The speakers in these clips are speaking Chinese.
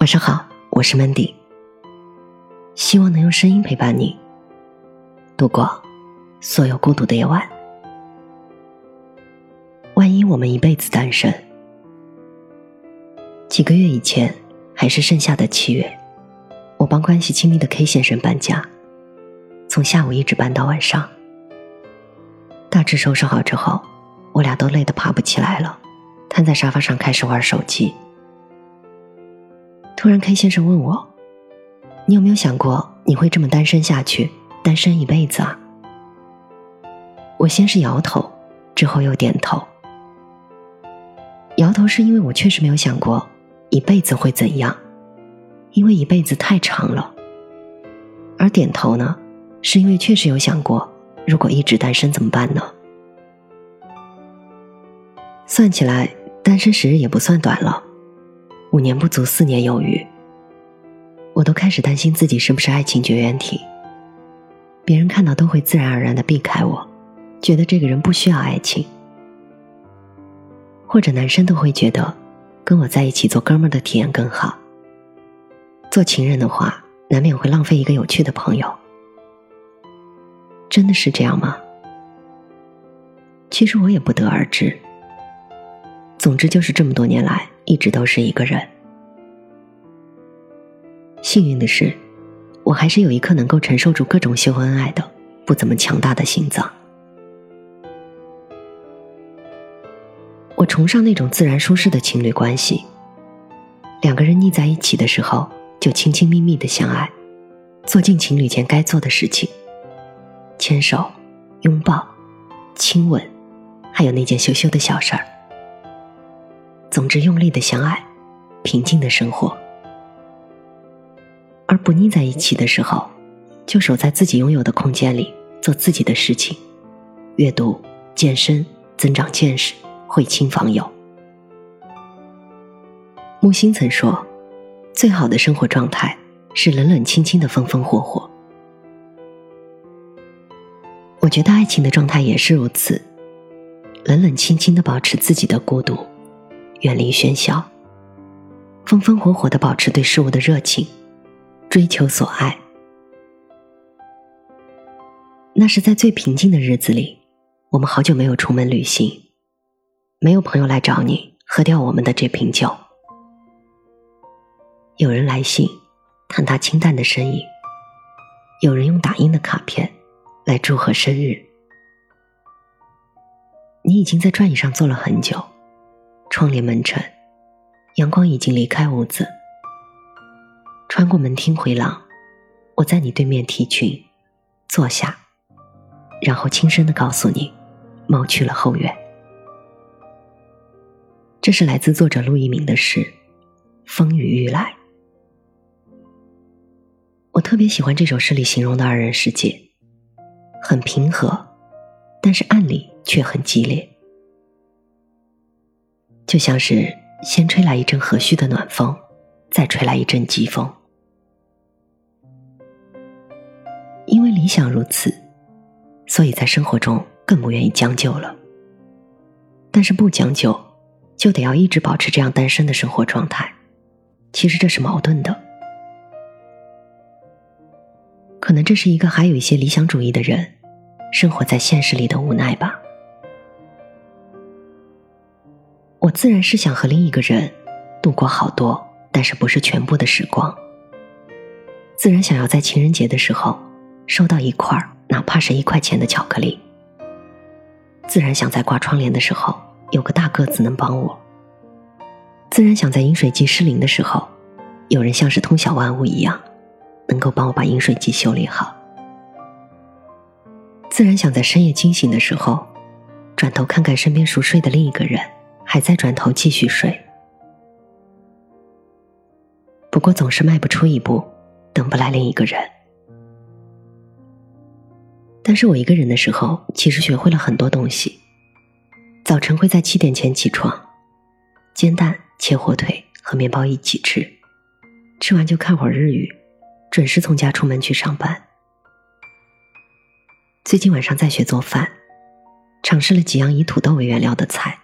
晚上好，我是 Mandy，希望能用声音陪伴你度过所有孤独的夜晚。万一我们一辈子单身，几个月以前，还是盛夏的七月，我帮关系亲密的 K 先生搬家，从下午一直搬到晚上。大致收拾好之后，我俩都累得爬不起来了，瘫在沙发上开始玩手机。突然，K 先生问我：“你有没有想过你会这么单身下去，单身一辈子啊？”我先是摇头，之后又点头。摇头是因为我确实没有想过一辈子会怎样，因为一辈子太长了；而点头呢，是因为确实有想过，如果一直单身怎么办呢？算起来，单身时日也不算短了。五年不足，四年有余。我都开始担心自己是不是爱情绝缘体。别人看到都会自然而然的避开我，觉得这个人不需要爱情。或者男生都会觉得，跟我在一起做哥们儿的体验更好。做情人的话，难免会浪费一个有趣的朋友。真的是这样吗？其实我也不得而知。总之就是这么多年来。一直都是一个人。幸运的是，我还是有一颗能够承受住各种秀恩爱的、不怎么强大的心脏。我崇尚那种自然舒适的情侣关系。两个人腻在一起的时候，就亲亲密密的相爱，做尽情侣间该做的事情：牵手、拥抱、亲吻，还有那件羞羞的小事儿。总之，用力的相爱，平静的生活，而不腻在一起的时候，就守在自己拥有的空间里，做自己的事情，阅读、健身、增长见识、会亲访友。木心曾说：“最好的生活状态是冷冷清清的风风火火。”我觉得爱情的状态也是如此，冷冷清清的保持自己的孤独。远离喧嚣，风风火火的保持对事物的热情，追求所爱。那是在最平静的日子里，我们好久没有出门旅行，没有朋友来找你喝掉我们的这瓶酒。有人来信，看他清淡的身影；有人用打印的卡片来祝贺生日。你已经在转椅上坐了很久。窗帘门沉，阳光已经离开屋子。穿过门厅回廊，我在你对面提裙，坐下，然后轻声的告诉你，猫去了后院。这是来自作者陆一鸣的诗，《风雨欲来》。我特别喜欢这首诗里形容的二人世界，很平和，但是暗里却很激烈。就像是先吹来一阵和煦的暖风，再吹来一阵疾风。因为理想如此，所以在生活中更不愿意将就了。但是不将就，就得要一直保持这样单身的生活状态。其实这是矛盾的。可能这是一个还有一些理想主义的人，生活在现实里的无奈吧。我自然是想和另一个人度过好多，但是不是全部的时光。自然想要在情人节的时候收到一块哪怕是一块钱的巧克力。自然想在挂窗帘的时候有个大个子能帮我。自然想在饮水机失灵的时候，有人像是通晓万物一样，能够帮我把饮水机修理好。自然想在深夜惊醒的时候，转头看看身边熟睡的另一个人。还在转头继续睡，不过总是迈不出一步，等不来另一个人。但是我一个人的时候，其实学会了很多东西。早晨会在七点前起床，煎蛋、切火腿和面包一起吃，吃完就看会儿日语，准时从家出门去上班。最近晚上在学做饭，尝试了几样以土豆为原料的菜。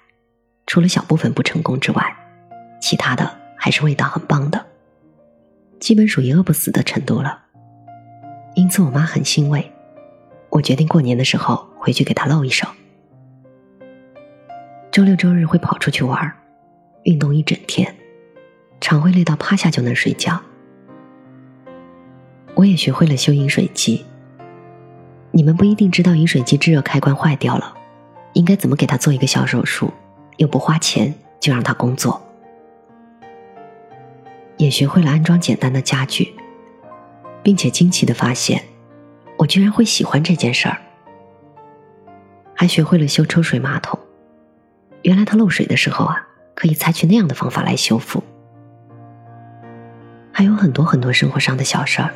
除了小部分不成功之外，其他的还是味道很棒的。基本属于饿不死的程度了。因此，我妈很欣慰。我决定过年的时候回去给她露一手。周六周日会跑出去玩，运动一整天，常会累到趴下就能睡觉。我也学会了修饮水机。你们不一定知道饮水机制热开关坏掉了，应该怎么给它做一个小手术，又不花钱就让他工作。也学会了安装简单的家具，并且惊奇的发现，我居然会喜欢这件事儿。还学会了修抽水马桶，原来它漏水的时候啊，可以采取那样的方法来修复。还有很多很多生活上的小事儿，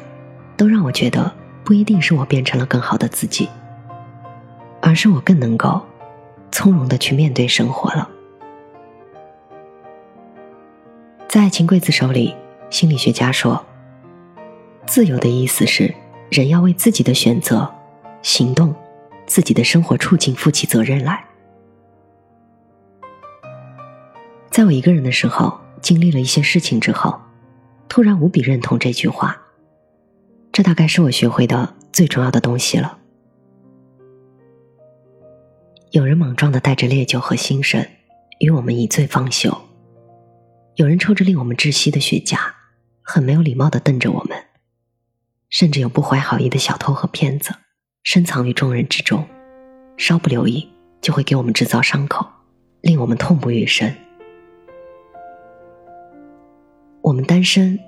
都让我觉得。不一定是我变成了更好的自己，而是我更能够从容的去面对生活了。在《爱情刽子手》里，心理学家说，自由的意思是人要为自己的选择、行动、自己的生活处境负起责任来。在我一个人的时候，经历了一些事情之后，突然无比认同这句话。这大概是我学会的最重要的东西了。壮的带着烈酒和心神，与我们一醉方休；有人抽着令我们窒息的雪茄，很没有礼貌的瞪着我们；甚至有不怀好意的小偷和骗子，深藏于众人之中，稍不留意就会给我们制造伤口，令我们痛不欲生。我们单身。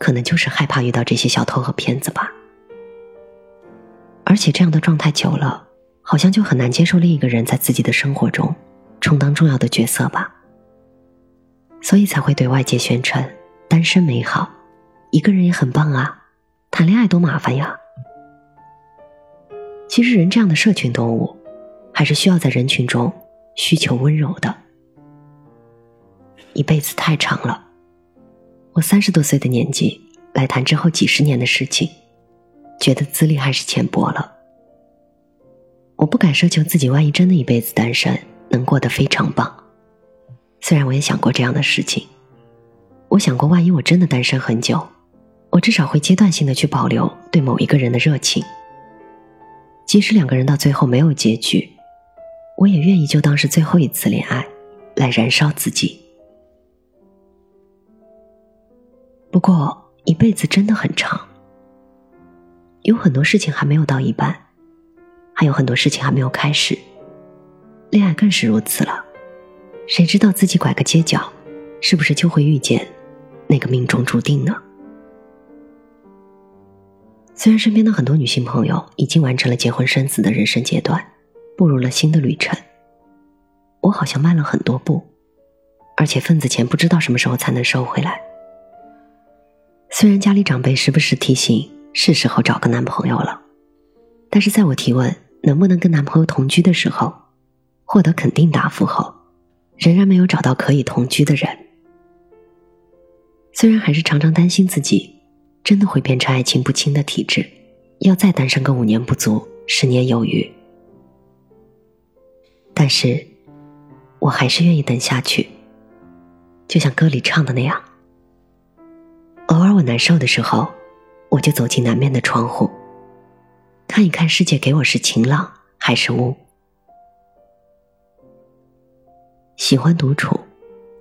可能就是害怕遇到这些小偷和骗子吧，而且这样的状态久了，好像就很难接受另一个人在自己的生活中充当重要的角色吧，所以才会对外界宣称单身美好，一个人也很棒啊，谈恋爱多麻烦呀。其实人这样的社群动物，还是需要在人群中需求温柔的，一辈子太长了。我三十多岁的年纪来谈之后几十年的事情，觉得资历还是浅薄了。我不敢奢求自己万一真的一辈子单身能过得非常棒，虽然我也想过这样的事情。我想过万一我真的单身很久，我至少会阶段性的去保留对某一个人的热情，即使两个人到最后没有结局，我也愿意就当是最后一次恋爱，来燃烧自己。不过，一辈子真的很长，有很多事情还没有到一半，还有很多事情还没有开始。恋爱更是如此了，谁知道自己拐个街角，是不是就会遇见那个命中注定呢？虽然身边的很多女性朋友已经完成了结婚生子的人生阶段，步入了新的旅程，我好像慢了很多步，而且份子钱不知道什么时候才能收回来。虽然家里长辈时不时提醒是时候找个男朋友了，但是在我提问能不能跟男朋友同居的时候，获得肯定答复后，仍然没有找到可以同居的人。虽然还是常常担心自己真的会变成爱情不清的体质，要再单身个五年不足，十年有余，但是我还是愿意等下去，就像歌里唱的那样。偶尔我难受的时候，我就走进南面的窗户，看一看世界给我是晴朗还是雾。喜欢独处，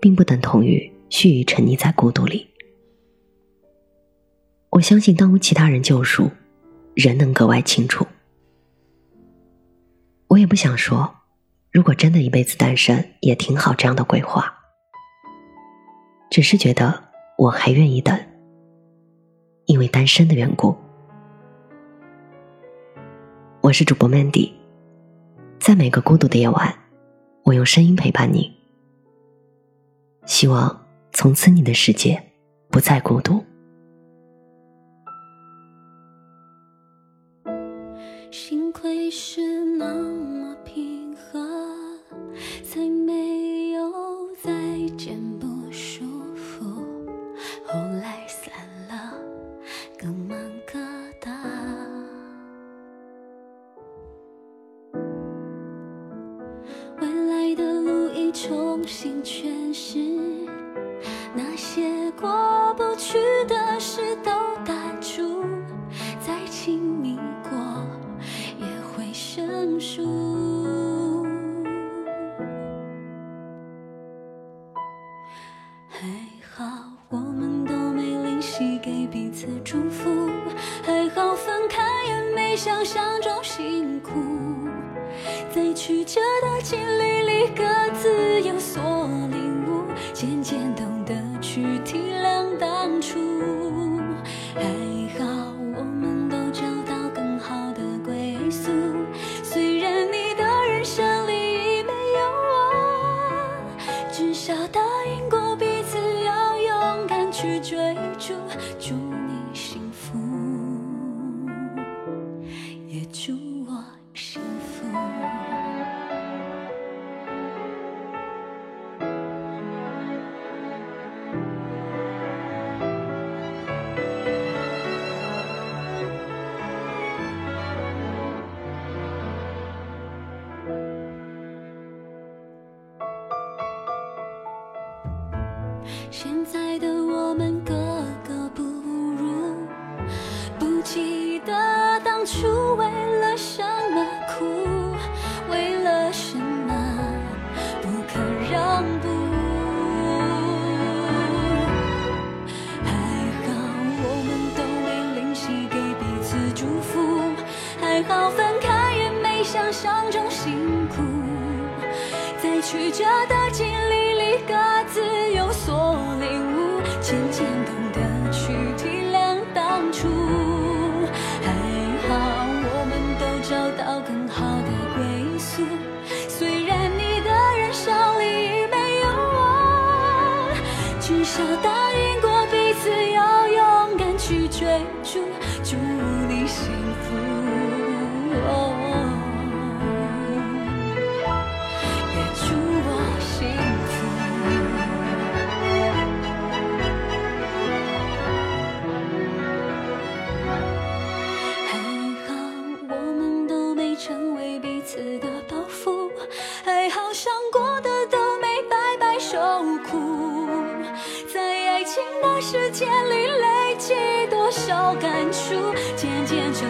并不等同于蓄意沉溺在孤独里。我相信，当无其他人救赎，人能格外清楚。我也不想说，如果真的一辈子单身也挺好这样的鬼话，只是觉得我还愿意等。因为单身的缘故，我是主播 Mandy，在每个孤独的夜晚，我用声音陪伴你。希望从此你的世界不再孤独。认输还好，我们都没吝惜给彼此祝福，还好分开也没想象中辛苦，在曲折的经历。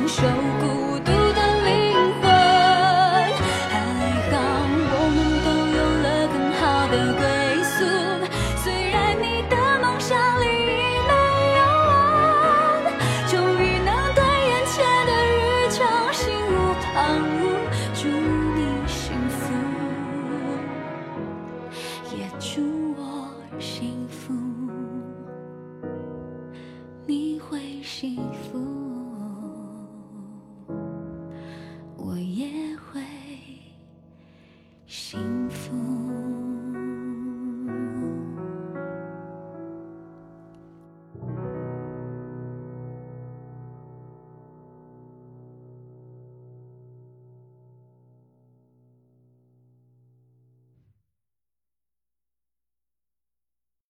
守孤独的灵魂，还好我们都有了更好的归。